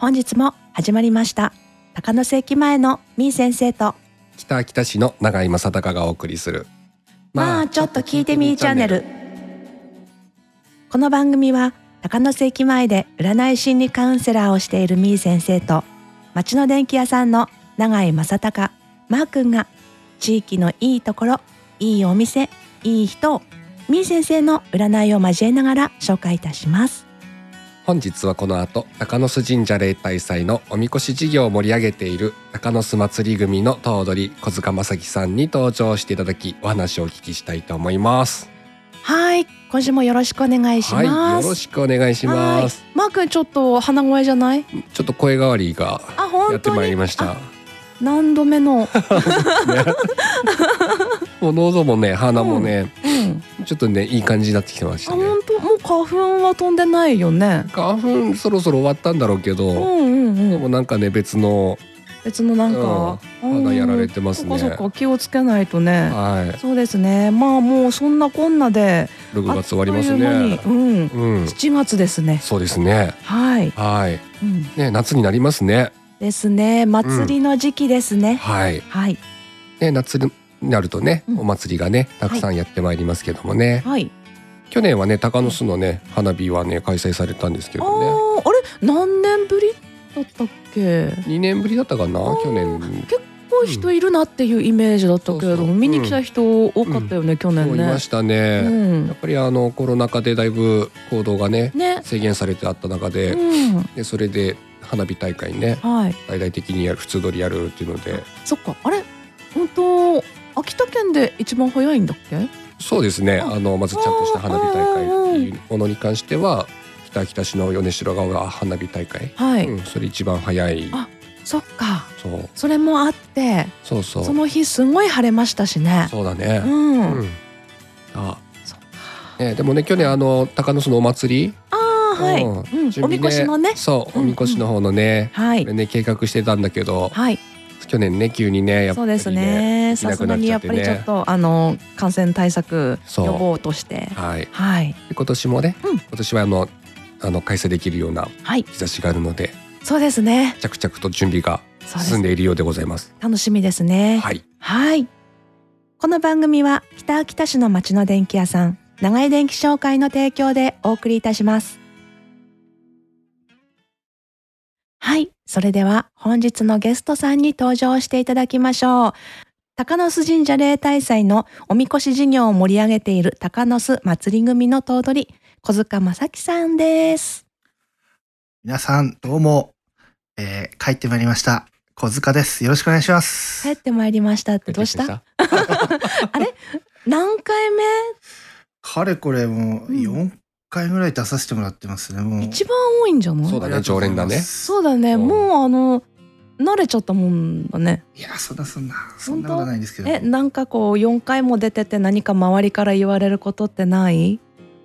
本日も始まりました。高野関前のみー先生と。北秋田市の永井正隆がお送りする。まあちょっと聞いてみーチャンネル。この番組は高野関前で占い心理カウンセラーをしているみー先生と町の電気屋さんの永井正隆マー君が地域のいいところいいお店いい人をみー先生の占いを交えながら紹介いたします本日はこの後高野須神社例大祭のおみこし事業を盛り上げている高野須祭り組の頭取小塚正樹さんに登場していただきお話をお聞きしたいと思います。はい今週もよろしくお願いします、はいよろしくお願いします。マー君ちょっと鼻声じゃない？ちょっと声変わりがやってまいりました。何度目の、ね。もう喉もね鼻もね、うん、ちょっとねいい感じになってきてましあたね花粉は飛んでないよね。花粉そろそろ終わったんだろうけど、うんうんうん。でもなんかね別の別のなんか、うん肌やられてますね。そっかそっか気をつけないとね。はい。そうですね。まあもうそんなこんなで6月終わりますね。うん。うん。7月ですね。そうですね。はい、はい。うん、ね夏になりますね。ですね。祭りの時期ですね、はい。はい。ね夏になるとね、うん。お祭りがねたくさんやってまいりますけどもね、はい去年はね高野巣のね花火はね開催されたんですけあどね。ーあれ何年ぶりだったっけ？2年ぶりだったかな去年。結構人いるなっていうイメージだったけれども、そうそう。見に来た人多かったよね、去そう年ね。いましたね、うん。やっぱりあのコロナ禍でだいぶ行動がねね、制限されてあった中で,、うん、でそれで花火大会ねはい、大々的にやる普通通りやるっていうので。そっか、あれ、本当秋田県で一番早いんだっけ？そうですね。ああのまずちゃんとした花火大会っていうものに関しては北秋田市の米城川花火大会、はい、うん、それ一番早い。あそっか、そう。それもあって、そうそう。その日すごい晴れましたしね。そうだね。う、ん、うん。あ。ね、でもね去年あの高野巣のお祭り、ああ、はい、うん。うん、おみこしのね。そううんおみこしの方のね、はい。これ、ね計画してたんだけど。はい、去年ね急にねやっぱりそうですね。さすがにやっぱりちょっと、あの感染対策予防として、はいはい、で今年もね、うん今年はあのあの開催できるようなはい、兆しがあるのでそうですね。着々と準備が進んでいるようでございます。楽しみですね。はいはい。この番組は北秋田市の町の電気屋さん、長井電気商会の提供でお送りいたします。はい。それでは本日のゲストさんに登場していただきましょう。高野須神社例大祭のおみこし事業を盛り上げている高野須祭り組の頭取、小塚正樹さんです。皆さん、どうも、えー帰ってまいりました。小塚です。よろしくお願いします。帰ってまいりましたってどうした？あれ？何回目？かれこれもううん4回ぐらい出させてもらってますね。もう。一番多いんじゃない？そうだね常連だねそうだね、うんもうあの慣れちゃったもんだね。いや、そんなそんな、そんなことはないんですけど。え、いなんかこう4回も出てて何か周りから言われることってない？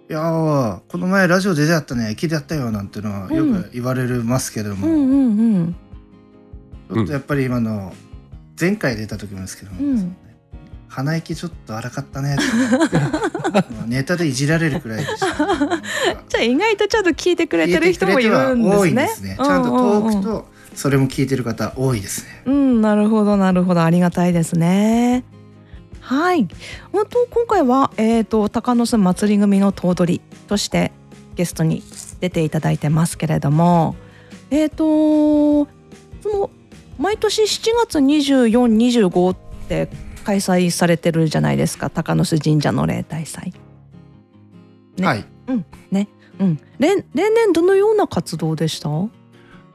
やー、この前ラジオで出会ったね、聞いてやったよなんてのはようんく言われますけれども、うんうんうん。ちょっとやっぱり今の、前回出た時もですけども、うん鼻息ちょっと荒かったね ネタでいじられるくらいでした。じゃあ意外とちゃんと聞いてくれてる人もいるん聞いてくれては多いんでですすね。ね。ちゃんとトークうんうんとそれも聞いてる方多いですね。うん、うんなるほどなるほどありがたいですね。はい。本当今回はえっ、と高野巣祭り組の頭取としてゲストに出ていただいてますけれども、えっ、とその毎年7月24、25って開催されてるじゃないですか。高野巣神社の例大祭。ね。はい。うん、例例年どのような活動でした？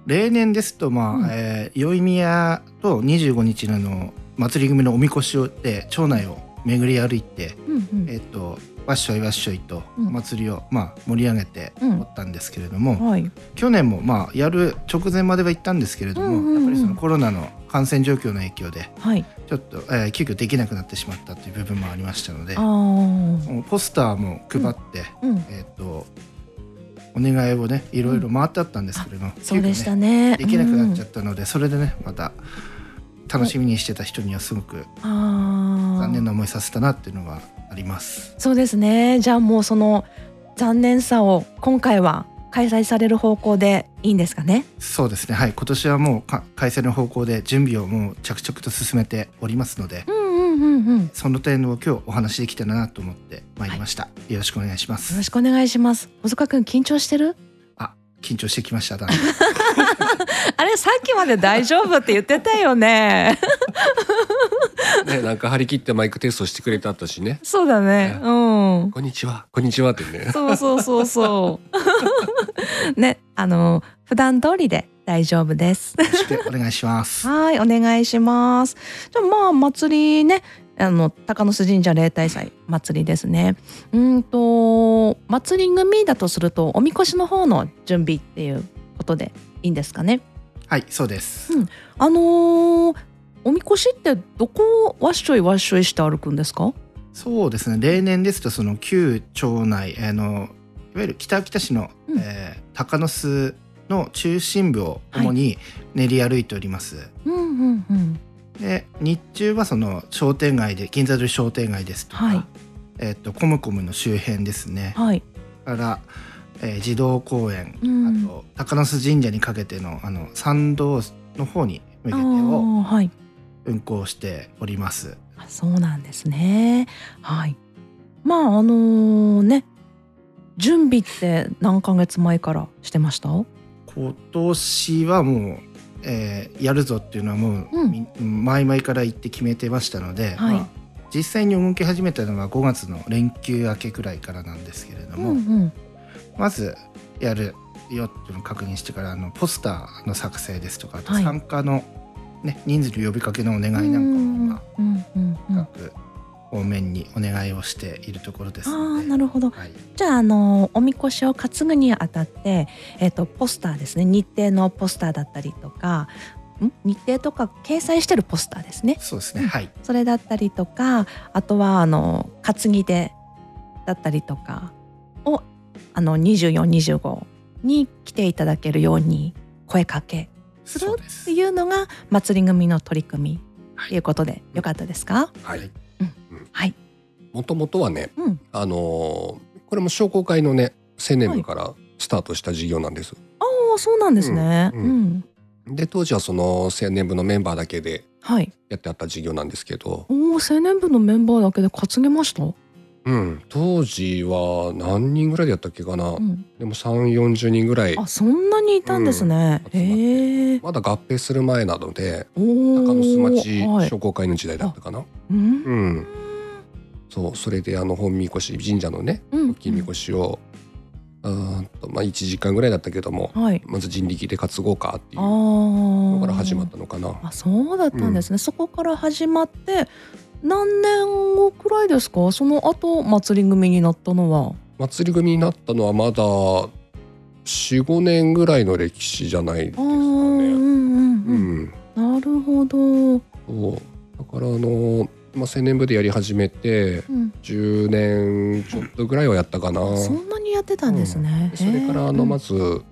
例年ですとまあ、うん。えー宵宮と25日のあの祭り組のおみこしをで町内を巡り歩いて、うんうん。えっ、とわっしょいわっしょいとうんお祭りを、まあ盛り上げてうんおったんですけれども、はい。去年もまあやる直前までは行ったんですけれども、うんうんうんやっぱりそのコロナの感染状況の影響ではい。ちょっと、えー急遽できなくなってしまったという部分もありましたのでポスターも配って、うん。えっ、とお願いをねいろいろ回ってあったんですけれども、そうでねね。できなくなっちゃっったので、それでねまた楽しみにしてた人にはすごく。残念な思いさせたなっていうのはあります。そうですね。じゃあもうその残念さを今回は開催される方向でいいんですかね？そうですねはい今年はもうか開催の方向で準備をもう着々と進めておりますのでうんうんうんうん。よその点を今日お話しできたらなと思ってまいりました、よろしくお願いしますろしくお願いします。小塚くん緊張してる？緊張してきましただんだん あれさっきまで大丈夫って言ってたよね。ねなんか張り切ってマイクテストしてくれたったしねそうだね。うん。こんにちはこんにちはってねそうそうそうそう。ね、あの普段通りで大丈夫です。お願いしますはい、お願いします。じゃあまあ祭りね、あの高野須神社例大祭祭りですね。うんと祭り組だとするとおみこしの方の準備っていうことでいいんですかね？はいそうです、うんあのーおみこしってどこをわっしょいわっしょいして歩くんですか？そうですね例年ですとその旧町内あのいわゆる北秋田市の、うんえー鷹の巣の中心部を主に練り歩いております、うんうんうん。で日中はその商店街で銀座通り商店街ですとか、はいえっとコムコムの周辺ですねはい。から、えー児童公園、うんあと鷹の巣神社にかけてのあの参道の方に向けてあをーはい。運行しております。あそうなんですね。はい。まああのね、準備って何ヶ月前からしてました？今年はもう、えーやるぞっていうのはもう、うんみ前々から言って決めてましたので、はいまあ実際に動き始めたのは5月の連休明けくらいからなんですけれども、うんうん。まずやるよっていうのを確認してからあのポスターの作成ですとかあとはい。参加の、ね人数の呼びかけのお願いなんかも今各方面にお願いをしているところですあなるほど。はい、じゃああのおみこしを担ぐにあたって、えっ、とポスターですね。日程のポスターだったりとか、ん？日程とか掲載してるポスターですね。そうですね、うん。はいそれだったりとかあとはあの担ぎ手だったりとかをあの2425に来ていただけるように声かけするっていうのが祭り組の取り組みはい。ということでよかったですか？はい。はいはい。もともとはねうん。あのーこれも商工会のね青年部からスタートした事業なんです、ああそうなんですね。ううん。ん、で当時はその青年部のメンバーだけではい。やってあった事業なんですけど、おお青年部のメンバーだけで担げました？うん、当時は何人ぐらいでやったっけかな、うん。でも3 4 0人ぐらい。あそんなにいたんですね、うん。まだ合併する前なので中野須町はい。商工会の時代だったかな、うん。うん。そうそれであの本みこし神社のねうん。大きいみこしを、うーんとまあ1時間ぐらいだったけどもはい。まず人力で担ごうかっていうあのあから始まったのかな。あそうだったんですね、そこから始まって何年後くらいですか？その後祭り組になったのは。祭り組になったのはまだ45年ぐらいの歴史じゃないですかね。うんううん。ん、なるほど、うそう。だからあの、まあ、青年部でやり始めてん、10年ちょっとぐらいはやったかな。そんなにやってたんですね、でそれからあのまず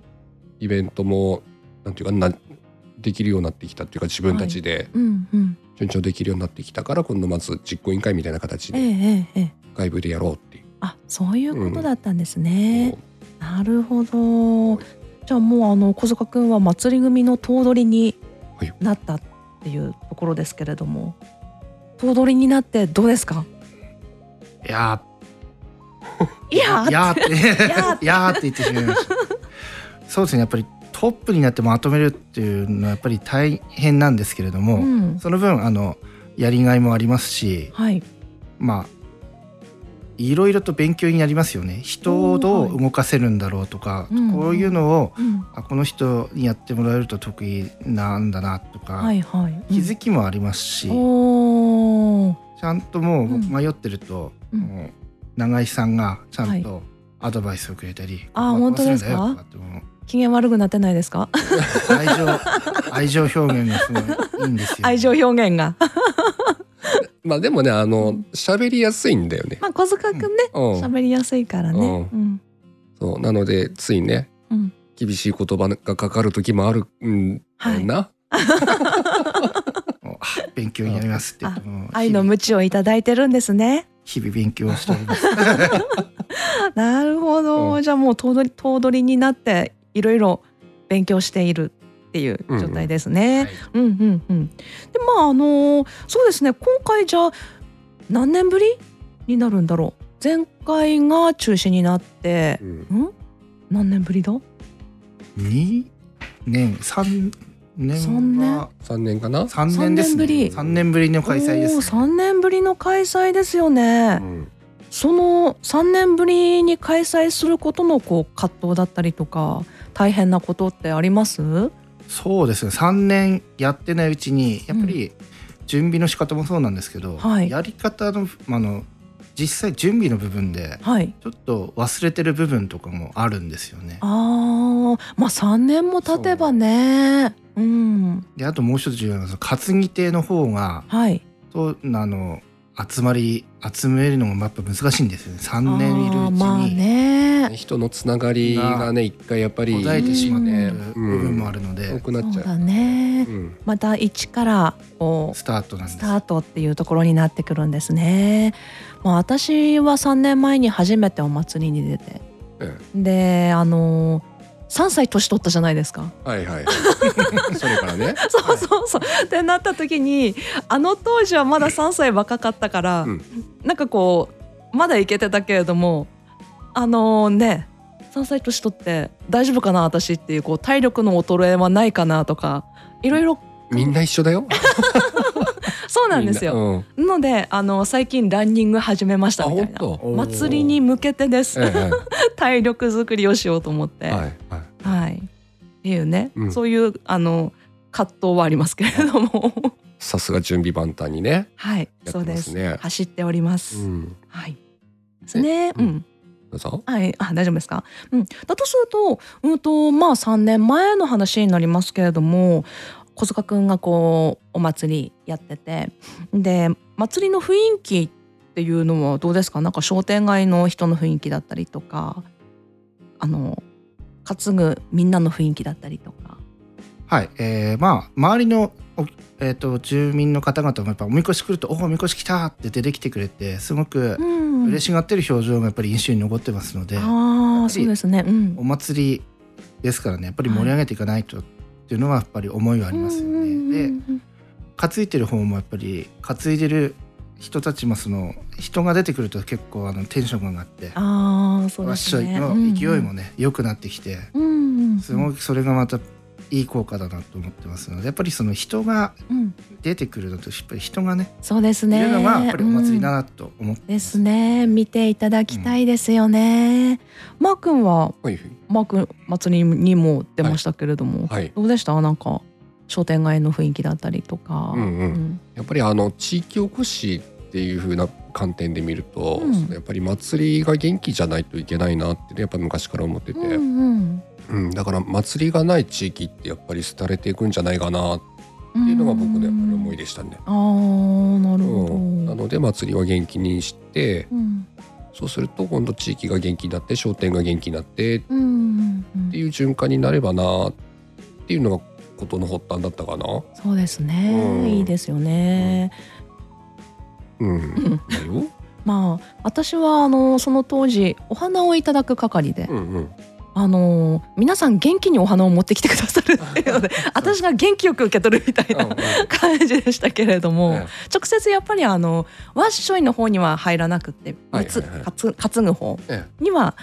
イベントもなんていうかなできるようになってきたっていうか自分たちで。うんうん順調できるようになってきたから今度まず実行委員会みたいな形ええでええええ。外部でやろうっていう。あそういうことだったんですね、なるほど。はいじゃあもうあの小塚くんは祭り組の頭取にはいなったっていうところですけれども頭取になってどうですか？いや。いやーいやーって。いやーって言ってしまいました。そうですねやっぱりトップになってまとめるっていうのはやっぱり大変なんですけれども、うん、その分あのやりがいもありますしはい。まあいろいろと勉強になりますよね。人をどう動かせるんだろうとか、うん。こういうのをうん。あこの人にやってもらえると得意なんだなとか、はいはい。気づきもありますし、ちゃんともううん。迷ってると、うん。もう永井さんがちゃんとアドバイスをくれたり、あ本当ですかってもう機嫌悪くなってないですか？愛情愛情表現がすごいいいんですよ。愛情表現が。まあでもねあうのん喋りやすいんだよね。まあ小塚くんね、うん、喋りやすいからね。ううんそうなのでついねうん。厳しい言葉がかかる時もあるんだよな。もう あ勉強になりますって愛の鞭をいただいてるんですね。日々勉強しております。なるほど、うんじゃあもう頭取頭取になっていろいろ勉強しているっていう状態ですね。はいうんうんうん。でまああのそうですね今回じゃあ何年ぶりになるんだろう。前回が中止になってう、んん？何年ぶりだ？2年3年三年？は3年かな、3年ですね三年ぶり3年ぶりの開催です、ね、三年ぶりの開催ですよね。うんその3年ぶりに開催することのこう葛藤だったりとか大変なことってあります？そうですね3年やってないうちにやっぱり準備の仕方もそうなんですけど、はいやり方のあの実際準備の部分ではい。ちょっと忘れてる部分とかもあるんですよね。ああ、まあ3年も経てばね。うん。であともう一つ重要なのは担ぎ手の方がはい。とあの集まり集めるのもやっぱ難しいんですよね3年いるうちにね。人のつながりがね一回やっぱり途絶えてしまってるうん部分もあるので、多くなっちゃう。そうだねう。んまた一からこうスタートなんですスタートっていうところになってくるんですね。まあ私は3年前に初めてお祭りに出て、うんであの3歳年取ったじゃないですか。はいはい。それからね。そうそうそう。ってなった時にあの当時はまだ3歳若かったから、うんなんかこうまだいけてたけれどもあのね3歳年取って大丈夫かな私っていうこう体力の衰えはないかなとかいろいろみんな一緒だよ。そうなんですよ。よ。うん。なのであの最近ランニング始めましたあみたいな。祭りに向けてです、ええ 体力作りをしようと思って、はいはい。はい、っていうね、うん。そういうあの葛藤はありますけれども。さすが準備万端にね。はい。やそうです。走っております、うん。はい。ですね。ううん。ん。どうぞ。はい。あ大丈夫ですか？うん。だとするとうんとまあ3年前の話になりますけれども小塚くんがこうお祭りやってて。で祭りの雰囲気っていうのはどうですか？なんか商店街の人の雰囲気だったりとか。あの担ぐみんなの雰囲気だったりとか。はい、えーまあ周りのおえー、と住民の方々もやっぱおみこし来ると「おおみこし来た!」って出てきてくれてすごくうん。嬉しがってる表情がやっぱり印象に残ってますので、ああそうですねうんお祭りですからねやっぱり盛り上げていかないとっていうのはやっぱり思いはありますよね。うんうんうんでうん。担いでる方もやっぱり担いでる人たちもその人が出てくると結構あのテンションが上がってああそうですね。の勢いもね良くなってきてうんうん。すごくそれがまたいい効果だなと思ってますのでやっぱりその人がうん。出てくるのとやっぱり人がねそうですね。いるのがやっぱりお祭りだうんなと思ってですね。見ていただきたいですよね、マー君ははいマー君祭りにも出ましたけれども、はい。どうでした？なんか商店街の雰囲気だったりとか、うんうん。やっぱりあの地域おこしっていう風な観点で見ると、うん。やっぱり祭りが元気じゃないといけないなってねやっぱ昔から思ってて、うんうんうん、だから祭りがない地域ってやっぱり廃れていくんじゃないかなっうんていうのが僕のやっぱり思いでしたね。あーなるほど、うん、なので祭りは元気にしてうんそうすると今度地域が元気になって商店が元気になってっうんうんうん。ていう循環になればなっていうのがことの発端だったかな。そうですね、うん。いいですよね、うん、だよ。まあ私はあのその当時お花をいただく係で、うんうん。あの皆さん元気にお花を持ってきてくださるっていうので 私が元気よく受け取るみたいな感じでしたけれども、え直接やっぱりあのワッショイの方には入らなくってはいつはいはい。担担ぐ方えには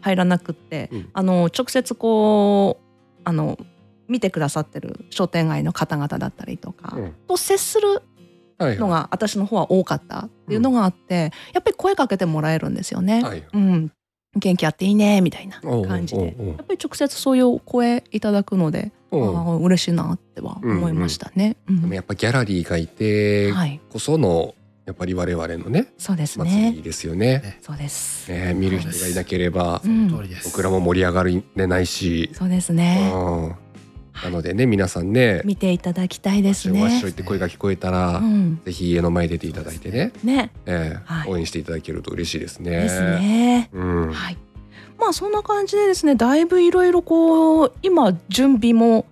入らなくって、うん。あの直接こうあの見てくださってる商店街の方々だったりとか、うん。と接するはいのが私の方は多かったっていうのがあって、やっぱり声かけてもらえるんですよね。はい。うん、元気あっていいねみたいな感じでやっぱり直接そういうお声いただくので、あうんあ嬉しいなっては思いましたね。うんでもやっぱギャラリーがいてはい、こそのやっぱり我々のねそうです祭ね。りですよね。ねそうです。ね見る人がいなければ。僕らも盛り上がれないし、そうですうね。ん、なのでね皆さんね見ていただきたいですねわっしょって声が聞こえたら、うん、ぜひ家の前に出ていただいてね、ね、ええはい応援していただけると嬉しいですね。ですね。うん、はい。まあそんな感じでですね、だいぶいろいろこう今準備も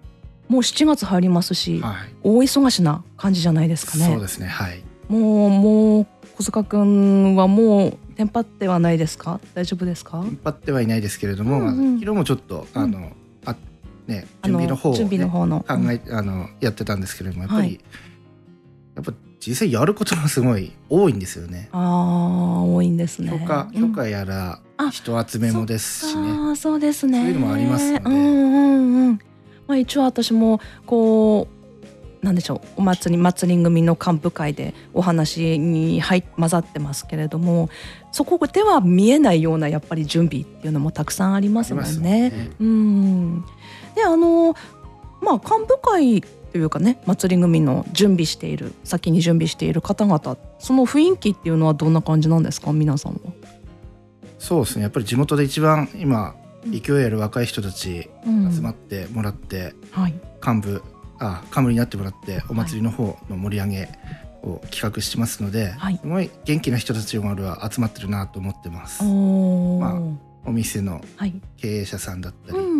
もう7月入りますし、はい。大忙しな感じじゃないですかね。そうですね。はい。もうもう小塚くんはもうテンパってはないですか？大丈夫ですか？引っ張ってはいないですけれども、うんうん昨日もちょっとあの、あねあの準備の方を、ね、準備の方の。考えあのやってたんですけれどもやっぱり、はい。やっぱ実際やることがすごい多いんですよね。ああ多いんですね。許可うん。許可やらあ人集めもですしね。ああそうですね。そういうのもありますので。うんうんうんまあ一応私もこうなんでしょうお祭り祭り組の幹部会でお話に入混ざってますけれどもそこでは見えないようなやっぱり準備っていうのもたくさんありますもんね。ね。うんであのまあ幹部会というかね祭り組の準備している先に準備している方々その雰囲気っていうのはどんな感じなんですか？皆さんは。そうですねやっぱり地元で一番今勢いある若い人たちうん集まってもらって、はい幹部あ幹部になってもらってお祭りの方の盛り上げを企画してますので、はいすごい元気な人たちが集まってるなと思ってます。まお店のはい。経営者さんだったり、うん。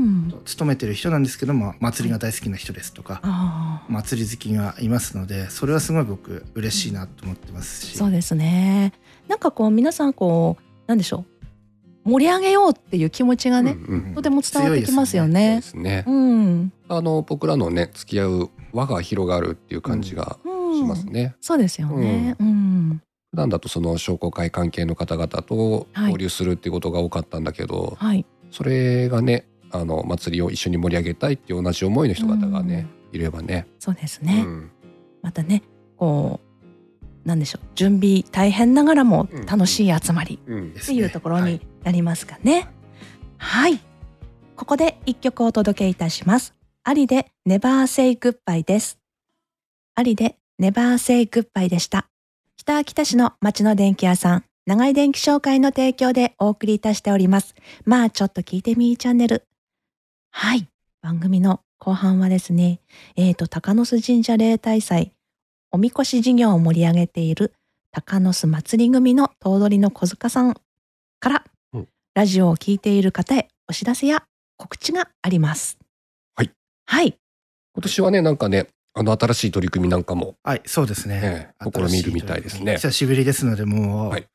勤めてる人なんですけども祭りが大好きな人ですとか。祭り好きがいますのでそれはすごい僕嬉しいなと思ってますし、そうですね。なんかこう皆さんこうなんでしょう盛り上げようっていう気持ちがね、うんうんとても伝わってきますよそうねで。すね。うん。あの僕らのね付き合う輪が広がるっていう感じがうん。しますね。そうですよね。うん。普段だとその商工会関係の方々とはい交流するっていうことが多かったんだけど、はい。それがねあの祭りを一緒に盛り上げたいっていう同じ思いの人方がね、いればね。そうですね。うんまたねこうなんでしょう準備大変ながらもうん楽しい集まりっていうところにはいなりますかね。はい、ここで一曲お届けいたします。ありで Never Say Goodbye です。ありで Never Say Goodbye でした。北秋田市の町の電気屋さん、長井電気商会の提供でお送りいたしております。まあちょっと聞いてみーチャンネル。はい、番組の後半はですね、えーと、鷹巣神社例大祭、おみこし事業を盛り上げている鷹巣祭り組の頭取の小塚さんから、うんラジオを聞いている方へお知らせや告知があります。はい。はい。今年はねなんかねあの新しい取り組みなんかもはい、そうですね。ええ試みるみたいですね久しぶりですので、もう、はい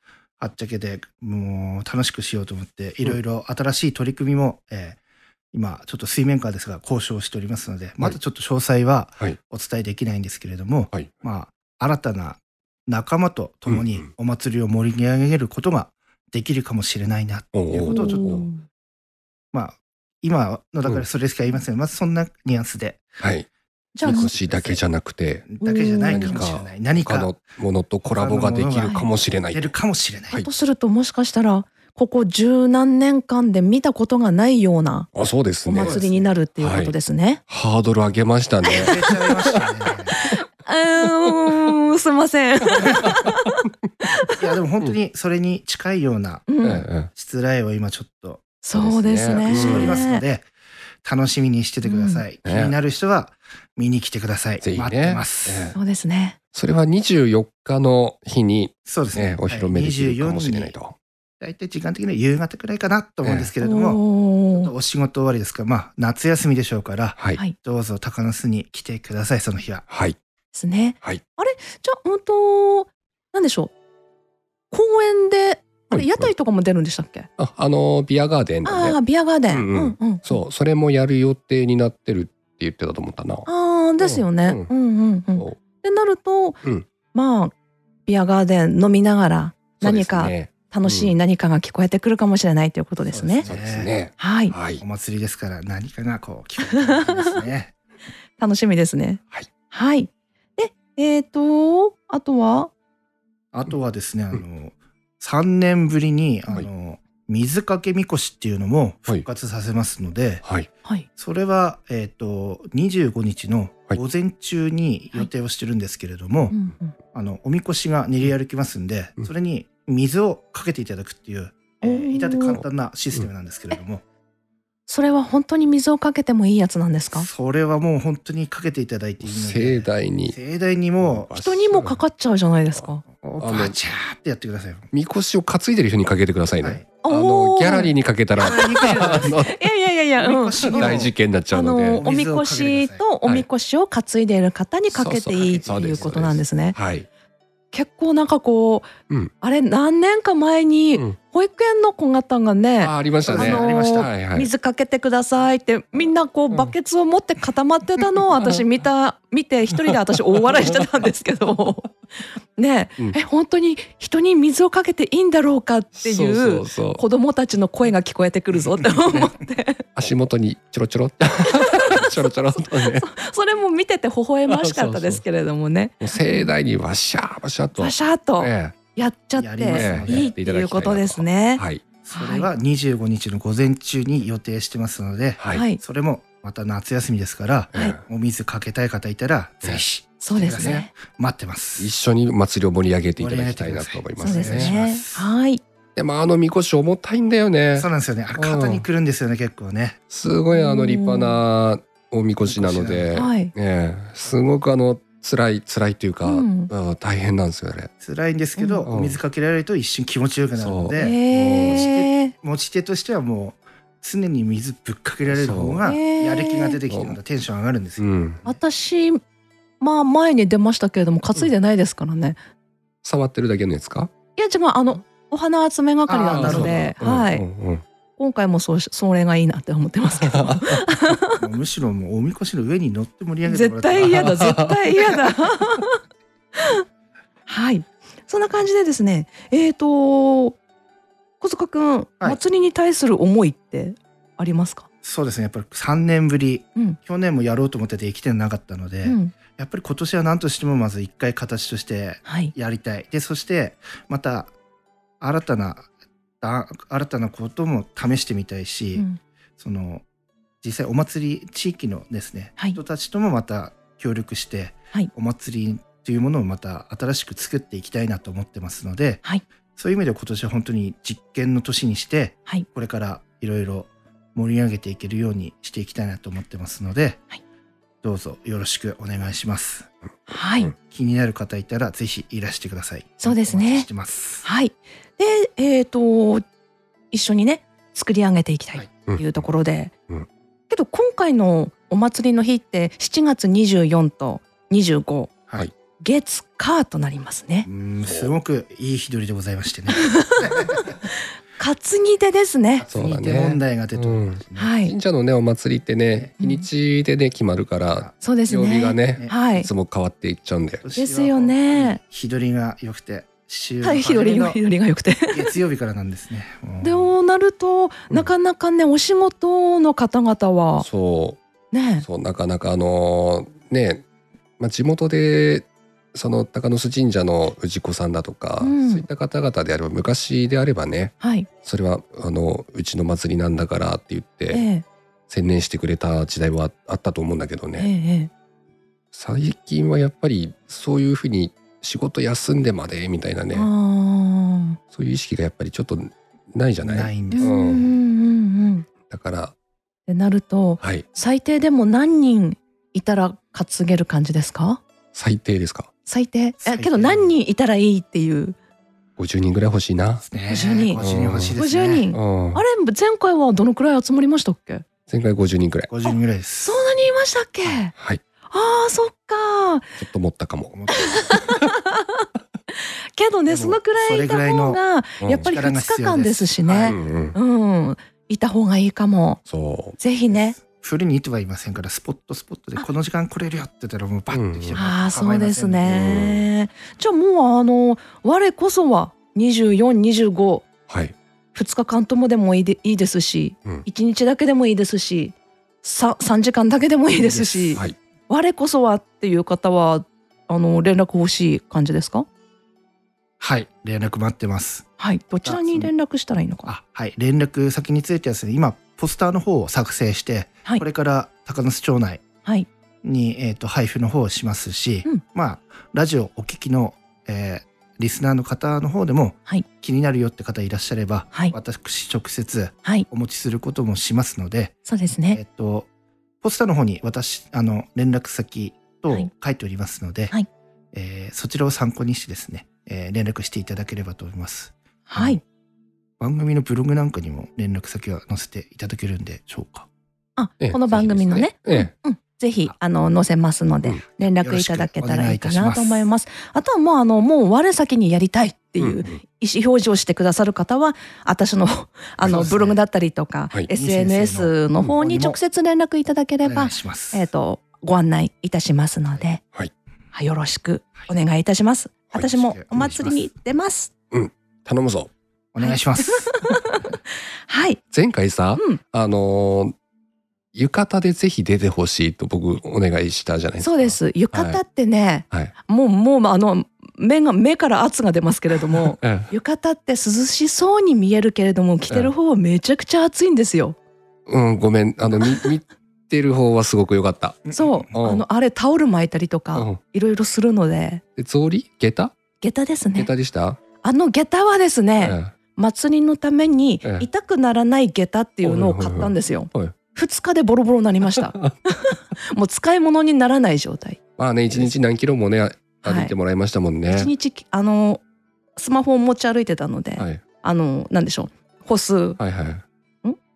はっちゃけで、もう楽しくしようと思って、いろいろ新しい取り組みも、えー今、ちょっと水面下ですが、交渉しておりますので、まだちょっと詳細ははい。お伝えできないんですけれども、はい。まあ、新たな仲間と共にうんうん。お祭りを盛り上げることができるかもしれないな、おいうことをちょっとまあ、今のだからそれしか言いません。まずそんなニュアンスで、はい。じゃあしだけじゃなくてだけじゃないかもしれない。何か他のものとコラボができるかもしれない出るかもしれない。はいとするともしかしたらここ十何年間で見たことがないようなあそうですおね祭りになるっていうことですね。ハードル上げましたね出ちゃいましたね。うーんすいません。いやでも本当にそれに近いようなうんええ失礼を今ちょっとそうですね。しておりますので、楽しみにしててください。うん気になる人は見に来てください。ぜひね待ってます。ええそうですね。それは24日の日に、そうですねね、。お披露目できるかもしれないと。と。大体時間的には夕方くらいかなと思うんですけれども、おーお仕事終わりですから、まあ夏休みでしょうから、はい、はいどうぞ高野巣に来てください、その日は。はい、ですね。はい。あれ？じゃあ本当なんでしょう？公園であはいれ屋台とかも出るんでしたっけ？あ、あのビアガーデンでね。ああビアガーデン。ううんんうんうん。そう、それもやる予定になってるって言ってたと思ったな。ああですよね。ううんうんうん。ってなると、うんまあビアガーデン飲みながら何か楽しい何かが聞こえてくるかもしれないということですね。そうですね。はい。はいお。祭りですから何かがこう聞こえてきますね。楽しみですね。はい。はい。で、えっ、と、あとは、あとはですね、あの、3年ぶりに、あはいの、水かけみこしっていうのも復活させますので、はい。はい。それは、えっ、と、25日のはい午前中に予定をしてるんですけれども、うんうんあの、おみこしが練り歩きますんで、うんそれに水をかけていただくっていう、えおーー、至って簡単なシステムなんですけれども、それは本当に水をかけてもいいやつなんですか？それはもう本当にかけていただいていいの盛で、大に。盛大にもう、人にもかかっちゃうじゃないですか。バチャーってやってください。みこしを担いでる人にかけてくださいね。はいあのギャラリーにかけたら、いやいやいやいや、うん大事件になっちゃあうので。のおみこしとおみこしを担いでいる方にかけていいっていうことなんですね。はい。結構なんかこう、うん。あれ何年か前にうん。保育園の子方がね、あありましたね。あのーはいはい。水かけてくださいってみんなこうバケツを持って固まってたのを 私見た見て一人で私大笑いしてたんですけど。ねえ,、うん。え本当に人に水をかけていいんだろうかってそいう子供たちの声が聞こえてくるぞって思って。足元にちょろちょろって。ちょろちょろっとね。そ見てて微笑ましかったですけれどもね 盛大にわしゃーわしゃーと。パシャーっとえやっちゃっていいっていうことですね。はいそれは25日の午前中に予定してますので、はい。はい、それもまた夏休みですから、ええお水かけたい方いたら、ええぜひそうですね。待ってます。一緒に祭りを盛り上げていただきたいなと思いまそうすね。ですね。はい。でもあのみこし重たいんだよねそう。なんですよね。あれ肩にくるんですよね、結構ね。すごいあの立派なおみこしなので、はい。ええすごくあの辛い辛いというか、うんうん大変なんですよね。辛いんですけど、うんお水かけられると一瞬気持ちよくなるので、えー、持ち手としてはもう常に水ぶっかけられる方がやる気が出てきてまたテンション上がるんですよ。うん。私まあ前に出ましたけれども担いでないですからね。触ってるだけのやつか？いやじゃあまああのお花集め係だったので、はい、うんうんうん今回もそうしそれがいいなって思ってますけど。むしろもうおみこしの上に乗って盛り上げても絶らって。対嫌だ絶対嫌だ。はい。そんな感じでですねえっ、ー、と小塚くん、はい。祭りに対する思いってありますか、そうですねやっぱり3年ぶり。うん。去年もやろうと思っててできてなかったので、うん、やっぱり今年は何としてもまず一回形としてはい。やりたい。でそしてまた新たなあ新たなことも試してみたいし、うん。その実際お祭り地域のですね、はい。人たちともまた協力して、はい。お祭りというものをまた新しく作っていきたいなと思ってますので、はい。そういう意味では今年は本当に実験の年にして、はい。これからいろいろ盛り上げていけるようにしていきたいなと思ってますので、はいどうぞよろしくお願いします。はい、うん気になる方いたらぜひいらしてください。そうですねしてます。はいでえっ、と一緒にね作り上げていきたいというところで、うんけど今回のお祭りの日って7月24と25はい。月火となりますねう。ーんすごくいい日取りでございましてね。担ぎ手ですね。そうだね問題が出て。はい神社のねお祭りってねうん日にちでね決まるから、そうですね。曜日がねねはいいつも変わっていっちゃうんで。ですよね。日取りが良くて、週のはい、日取り日取りが良くて。月曜日からなんですね。でもなると、うんなかなかねお仕事の方々はそうねそうなかなかあのね、まあ、地元でその高野須神社の氏子さんだとか、うん。そういった方々であれば昔であればねはい、それはあのうちの祭りなんだからって言っえてえ専念してくれた時代はあったと思うんだけどええね、ええ。最近はやっぱりそういうふうに仕事休んでまでみたいなね。あそういう意識がやっぱりちょっとないじゃない？ないんです。ーうんうんうんうん。だからってなるとはい。最低でも何人いたら担げる感じですか？最低ですか？最低。最低えけど何人いたらいいっていう。50人ぐらい欲しいな、ね50人50人欲しいです50ね。人。うんあ、れ前回はどのくらい集まりましたっけ？前回50人ぐらい50人ぐらいです。そんなにいましたっけ？あはいあーそっか。ちょっと持ったかも、けどねそのくらいいた方がうんやっぱり2力が必要日間ですしうね。んうんうん。いた方がいいかも。そうぜひね。フルにいてはいませんからスポットスポットでこの時間来れるよって言ったらもうバッて来てもああそうです構いません。じゃあもうあの我こそは2425はい。2日間ともでもいいでいいですし、うん。1日だけでもいいですし 3, 3時間だけでもいいですしはい。我こそはっていう方はあの連絡欲しい感じですか？はい。連絡待ってます。はい。どちらに連絡したらいいのかあはい。連絡先についてはですね今ポスターの方を作成して、はい。これから高野市町内はい。に、えー、と配布の方をしますし、うん。まあラジオお聞きの、えーリスナーの方の方でも、はい。気になるよって方いらっしゃれば、はい。私直接はい。お持ちすることもしますので、そうですえねっとポスターの方に私あの連絡先とはい。書いておりますので、はい。えーそちらを参考にしてですね、えー連絡していただければと思います。はい番組のブログなんかにも連絡先は載せていただけるんでしょうか？あええこの番組のね？ぜひですね。ええ。うんぜひあ。あの載せますのでうん。連絡いただけたらいいかなと思います。あとはもうあのもう我先にやりたいっていううんうん。意思表示をしてくださる方は私のあのブログだったりとかはい。SNS の方に直接連絡いただければ。えっとご案内いたしますので、はい。はいよろしくお願いいたします。はい。私もお祭りに出ます。頼むぞお願いします。はい。前回さ、うん。あのー浴衣でぜひ出てほしいと僕お願いしたじゃないですか。そうです。浴衣ってね、はい、もうもうあの目が目から圧が出ますけれども え浴衣って涼しそうに見えるけれども着てる方はめちゃくちゃ暑いんですよ。えうんごめん。あの見 見てる方はすごく良かった。そう、うん。あのあれタオル巻いたりとかうん。いろいろするので。で草履？下駄？下駄です下ね。駄でした、あの下駄はですね、え祭りのためにええ。痛くならない下駄っていうのを買ったんですよ。はい。はい。二日でボロボロになりました。もう使い物にならない状態。まあね一日何キロもねはい。歩いてもらいましたもんね、一日あのスマホを持ち歩いてたので、はい、あのなんでしょう。歩数。はいはい。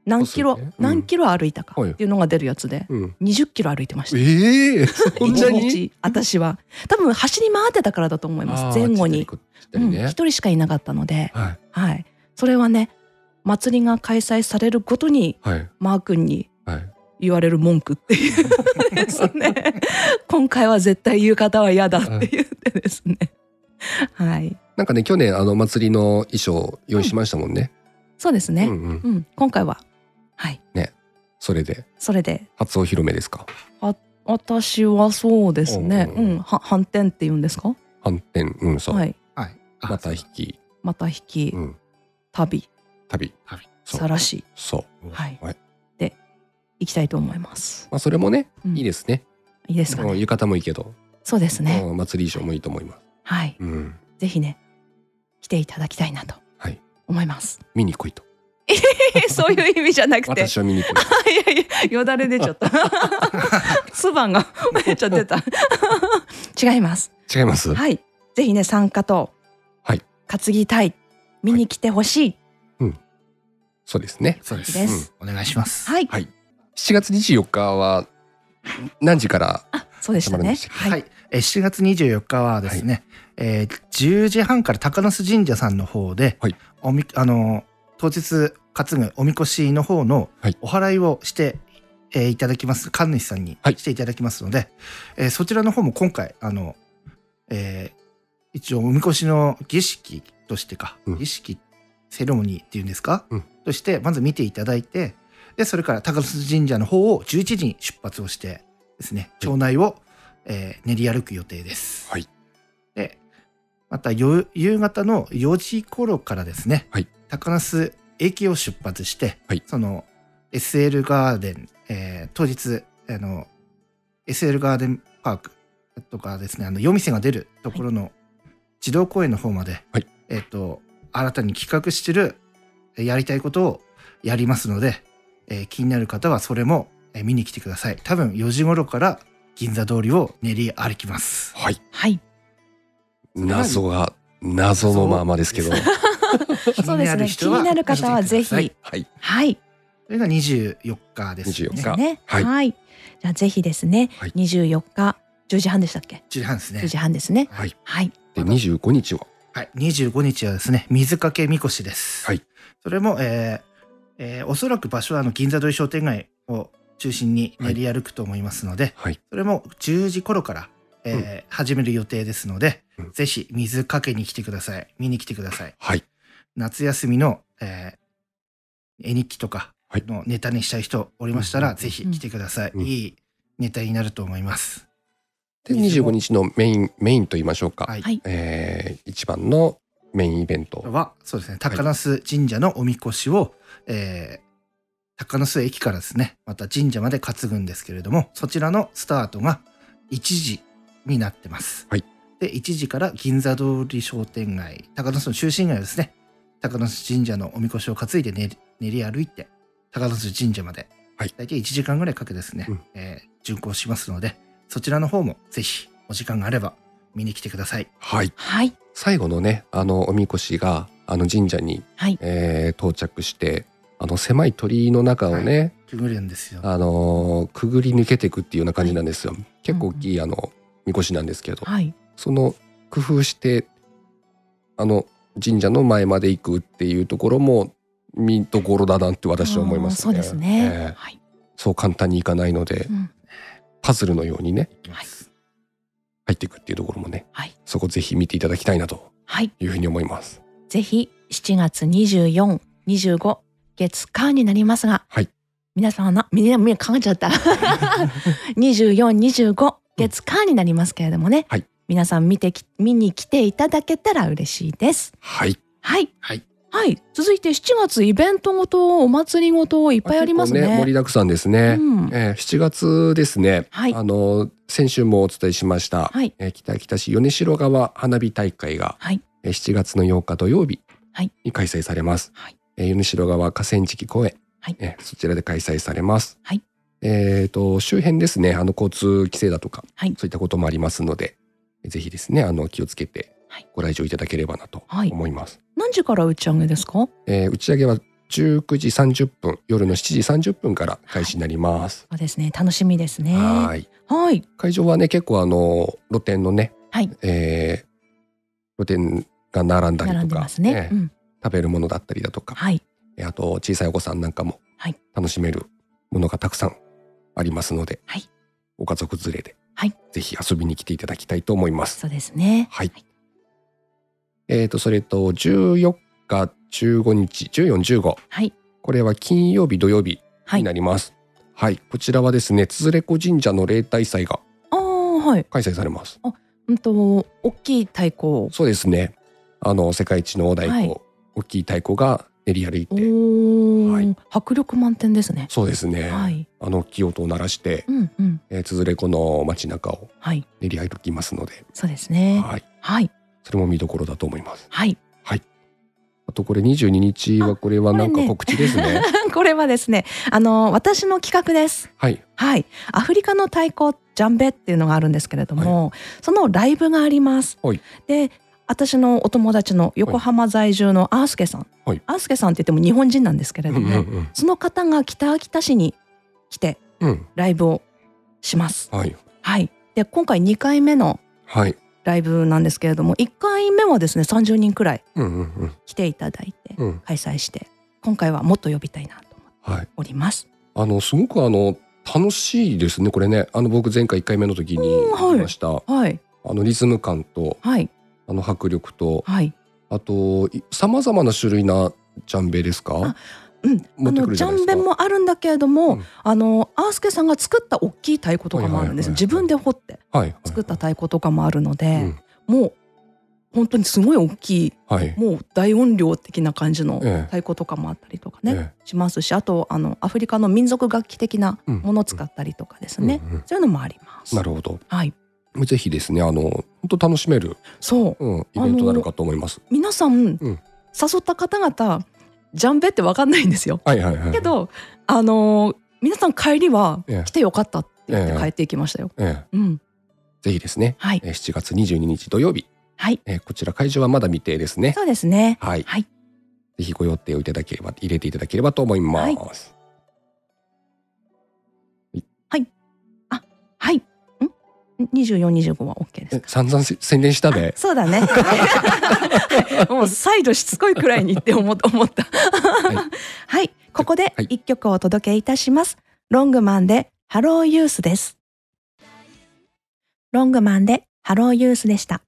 何キロ、ね。うん。何キロ歩いたかはい。っていうのが出るやつで、うん。20キロ歩いてました。ええ そんな一に？日私は。多分走り回ってたからだと思います。前後に。あーちょっとね。うん一、人しかいなかったので、はい。はい、それはね祭りが開催されるごとにはい。マー君にはい。言われる文句っていうですね。今回は絶対言う方は嫌だって言ってですね。はい。なんかね去年あの祭りの衣装用意しましたもんね、そうですね、うんうん。うん。今回は。はい。それで。それで。初お披露目ですか？私はそうですね。ううんん。は反転って言うんですか？反転。うんそう、はい。はい。あまた引き、また引き、うん、旅。旅。旅。そう。さらし。そう。はい、はい。で行きたいと思います、まあそれもね、うん。いいですね。いいですかね。うん浴衣もいいけど、そうですね。うん祭り衣装もいいと思います。はい。うん。ぜひね来ていただきたいなとはい。思います、見に来いと。そういう意味じゃなくて。私は見に来い。いやいやよだれ出ちゃった。唾が めっちゃ出た。違います。違います？はい。ぜひね参加と、はい。担ぎたい見に来てほしい。そうですね。そうです。です。お願いします。はい、はい。7月24日は何時からあそうでしたね。はい、えー7月24日はですね、えー10時半から高須神社さんの方で、はい。おみあの当日担ぐおみこしの方のはい。お祓いをして、えーいただきます。神主さんにはい。していただきますので、えーそちらの方も今回あの、えー一応おみこしの儀式としてか、うん。儀式セレモニーっていうんですか、うん。としてまず見ていただいてでそれから高須神社の方を11時に出発をしてですね町内を、えー練り歩く予定です。はい。でまたよ夕方の4時頃からですね、はい。高須駅を出発して、はい。その SL ガーデン、えー当日あの SL ガーデンパークとかですねあの夜店が出るところの児童公園の方まで、はいえっ、と新たに企画してるえーやりたいことをやりますので、えー気になる方はそれもえー見に来てください。多分4時頃から銀座通りを練り歩きます。はい。はい。謎が謎のままですけど。そうですね。気になる方はぜひ。はい。はい。それが24日です、ね、24日ですね。はい。じゃあぜひですね、はい。24日10時半でしたっけ？10時半ですね。10時半ですね。はい。はい。で25日は？はい、25日はですね、水かけみこしです。はい。それも、えーえーおそらく場所はあの銀座通り商店街を中心に練り歩くと思いますので、はいそれも10時頃から、えー始める予定ですので、うんぜひ水かけに来てください。見に来てください。はい夏休みの、えー絵日記とかはいのネタにしたい人おりましたら、うんぜひ来てください。うんいいネタになると思います。で25日のメインメインと言いましょうか、はい。はい。えー一番のメインイベント。は、そうですね、高那須神社のおみこしを、えー高那須駅からですね、また神社まで担ぐんですけれども、そちらのスタートが1時になってます。はい。で、1時から銀座通り商店街、高那須の中心街をですね、高那須神社のおみこしを担いで練り練り歩いて、高那須神社まで、はい。大体1時間ぐらいかけですね、うん。えー巡行しますので、そちらの方もぜひお時間があれば見に来てください。はいはい最後のねあのおみこしがあの神社に、はいえー到着してあの狭い鳥居の中をね、くぐるんですよ。あのーくぐり抜けていくっていうような感じなんですよ。結構大きいあのみこしなんですけど、はい。その工夫してあの神社の前まで行くっていうところも見どころだなって私は思いますね。そうですね。ええはい。そう簡単にいかないのでうんパズルのようにねいきます入っていくっていうところもねはい。そこぜひ見ていただきたいなとはい。いうふうに思います。ぜひ7月24、25月間になりますが、はい皆さんなみんなみんな考えちゃった。24、25月間になりますけれどもね。はい皆さん見てき見に来ていただけたら嬉しいです。はい。はい。はい。はい。続いて7月イベントごとお祭りごといっぱいありますね。結構盛りだくさんですね。うん。えー7月ですね、はい。あの先週もお伝えしました、はい。えー北秋田市米代川花火大会が、はい。えー7月の8日土曜日はい。に開催されます、はい。えー米代川河川敷公園、はい。えーそちらで開催されます、はい。えーと周辺ですねあの交通規制だとか、はい。そういったこともありますのでぜひですねあの気をつけてはい。ご来場いただければなとはい。思います、何時から打ち上げですか？えー打ち上げは19時30分夜の7時30分から開始になります、そうですね。楽しみですね。はいはい。会場はね結構あの露店のね、はい。えー露店が並んだりとか、でますね。えーうん。食べるものだったりだとか、はい。えーあと小さいお子さんなんかもはい楽しめるものがたくさんありますので、はいご家族連れで、はいぜひ遊びに来ていただきたいと思います。そうですね。はい。えーとそれと14日15日14、15はい。これは金曜日土曜日はいにな。ります。はい、こちらはですね、つづれこ神社の例大祭がああ、はい。開催されます。うんと、大きい太鼓。そうですね。あの世界一の大太鼓、はい大きい太鼓が練り歩いおて、お、はい迫力満点ですね。そうですね。はい。あの大きい音を鳴らして、うんうん。えー、つづれこの街中をはい。練り歩きますので、そうですね。はい、はい。それも見どころだと思います。はい。あとこれ22日はこれはなんか告知ですね。これはですね、あの、私の企画です。はい、はい。アフリカの太鼓ジャンベっていうのがあるんですけれども、そのライブがあります。はいで、私のお友達の横浜在住のアースケさん。はいアースケさんって言っても日本人なんですけれうんども、うんその方が北秋田市に来てうん、うん、ライブをします。はい、はい。で、今回2回目のはい、ライブなんですけれども、1回目はですね、30人くらい来ていただいてうん、開催して、今回はもっと呼びたいなと思ってはい。おります。あのすごくあの楽しいですねこれね。あの僕前回1回目の時にうんはい言いました。はい。あのリズム感とはい。あの迫力とはい。あとさまざまな種類なジャンベですか？あ？うん。あのジャンベもあるんだけれども、うんあのアースケさんが作った大きい太鼓とかもあるんです。自分で掘ってはい。作った太鼓とかもあるので、うんもう本当にすごい大きい、はい。もう大音量的な感じのええ太鼓とかもあったりとかね、えしますし、あとあのアフリカの民族楽器的なうんものを使ったりとかですえね、うんうんそういうのもあります。なるほど。はい。ぜひですねあの本当楽しめる、そううん、イベントになるかと思います。皆さん、うん誘った方々ジャンベってわかんないんですよ。はいはいはい。けどあのー皆さん帰りはええ来てよかったって言っええて帰っていきましたよ。ええうん。ぜひですね。はいえー7月22日土曜日、はい。えーこちら会場はまだ未定ですね。そうですね。はい。はい。ぜひご予定をいただければ入れていただければと思います。はい。24、25は OK です散々宣伝したで。そうだね。もう再度しつこいくらいにって思 った。はい、はい、ここで一曲をお届けいたします。ロングマンでハローユースです。ロングマンでハローユースでした。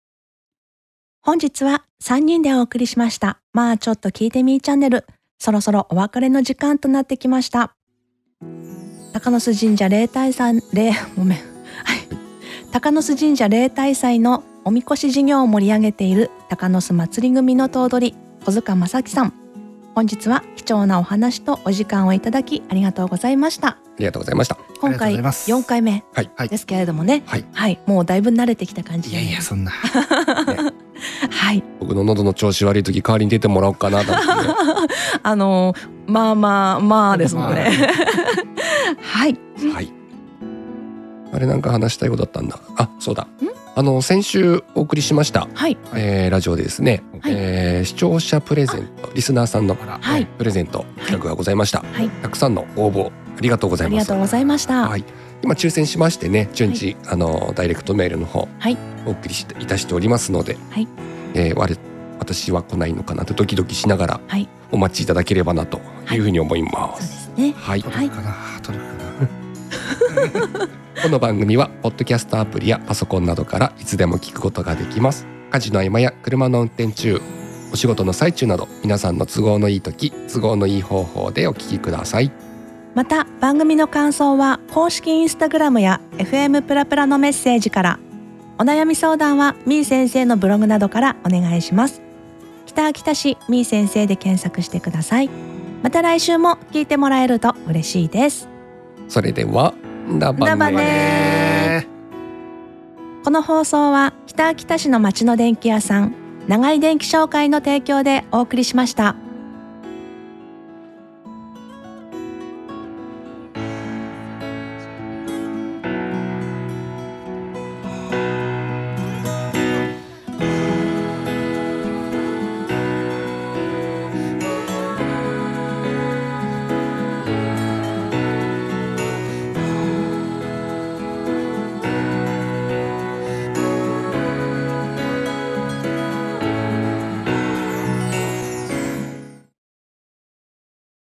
本日は3人でお送りしました。まあちょっと聞いてみーチャンネル。そろそろお別れの時間となってきました。高野巣神社霊体さん、霊、ごめん。はい。高野須神社例大祭のおみこし事業を盛り上げている高野須祭り組の頭取小塚正樹さん。本日は貴重なお話とお時間をいただきありがとうございました。ありがとうございました。今回ありがとうございます。4回目ですけれどもね。はい。はい。もうだいぶ慣れてきた感じで。いやいやそんな。はい。僕の喉の調子悪い時代わりに出てもらおうかなと思って。ね。あのーまあまあまあですもんね はい。はい。あれなんか話したいことだったんだ。あ、そうだ。あの先週お送りしました、はい。えーラジオでですね、はい。えー視聴者プレゼント。リスナーさんの、あらはい。プレゼント企画がございました、はい。たくさんの応募ありがとうございます。ありがとうございました。はい、今抽選しましてね順次、あのダイレクトメールの方、はい。お送りしていたしておりますので、はい。えー我私は来ないのかなとドキドキしながらはい、お待ちいただければなというふうに思いま。そうですすね。はい、届くかな、届くかな？この番組はポッドキャストアプリやパソコンなどからいつでも聞くことができます。家事の合間や車の運転中、お仕事の最中など皆さんの都合のいい時、都合のいい方法でお聞きください。また番組の感想は公式インスタグラムや FM プラプラのメッセージからお悩み相談はみー先生のブログなどからお願いします北秋田市みー先生で検索してくださいまた来週も聞いてもらえると嬉しいですそれでは、ラバラバネネこの放送は北秋田市の町の電気屋さん長井電気商会の提供でお送りしました。